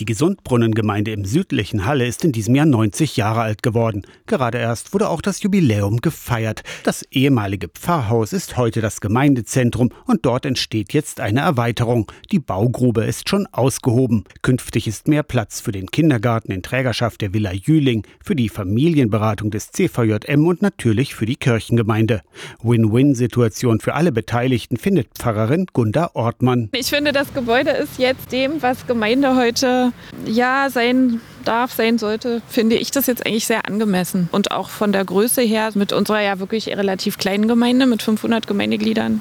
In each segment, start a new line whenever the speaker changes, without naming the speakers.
Die Gesundbrunnengemeinde im südlichen Halle ist in diesem Jahr 90 Jahre alt geworden. Gerade erst wurde auch das Jubiläum gefeiert. Das ehemalige Pfarrhaus ist heute das Gemeindezentrum und dort entsteht jetzt eine Erweiterung. Die Baugrube ist schon ausgehoben. Künftig ist mehr Platz für den Kindergarten in Trägerschaft der Villa Jüling, für die Familienberatung des CVJM und natürlich für die Kirchengemeinde. Win-Win-Situation für alle Beteiligten findet Pfarrerin Gunda Ortmann.
Ich finde, das Gebäude ist jetzt dem, was Gemeinde heute ja sein darf, sein sollte, finde ich das jetzt eigentlich sehr angemessen. Und auch von der Größe her, mit unserer ja wirklich relativ kleinen Gemeinde, mit 500 Gemeindegliedern,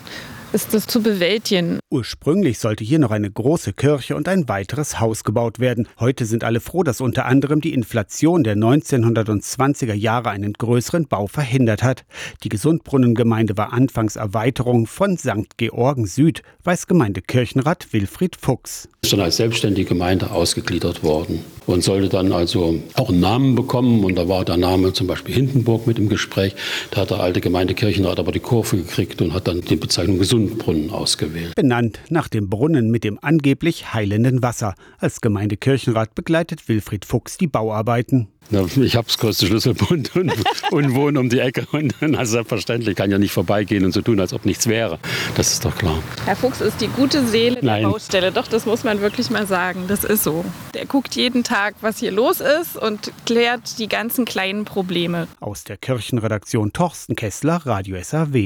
ist das zu bewältigen.
Ursprünglich sollte hier noch eine große Kirche und ein weiteres Haus gebaut werden. Heute sind alle froh, dass unter anderem die Inflation der 1920er Jahre einen größeren Bau verhindert hat. Die Gesundbrunnengemeinde war anfangs Erweiterung von St. Georgen Süd, weiß Gemeindekirchenrat Wilfried Fuchs.
Ist dann als selbstständige Gemeinde ausgegliedert worden und sollte dann also auch einen Namen bekommen. Und da war der Name zum Beispiel Hindenburg mit im Gespräch. Da hat der alte Gemeindekirchenrat aber die Kurve gekriegt und hat dann die Bezeichnung Gesund Gesundbrunnen ausgewählt.
Benannt nach dem Brunnen mit dem angeblich heilenden Wasser. Als Gemeindekirchenrat begleitet Wilfried Fuchs die Bauarbeiten.
Ich habe das größte Schlüsselbund und, und wohne um die Ecke. Und also selbstverständlich kann ja nicht vorbeigehen und so tun, als ob nichts wäre. Das ist doch klar.
Herr Fuchs ist die gute Seele Nein. der Baustelle. Doch, das muss man wirklich mal sagen. Das ist so. Der guckt jeden Tag, was hier los ist und klärt die ganzen kleinen Probleme.
Aus der Kirchenredaktion Torsten Kessler, Radio SAW.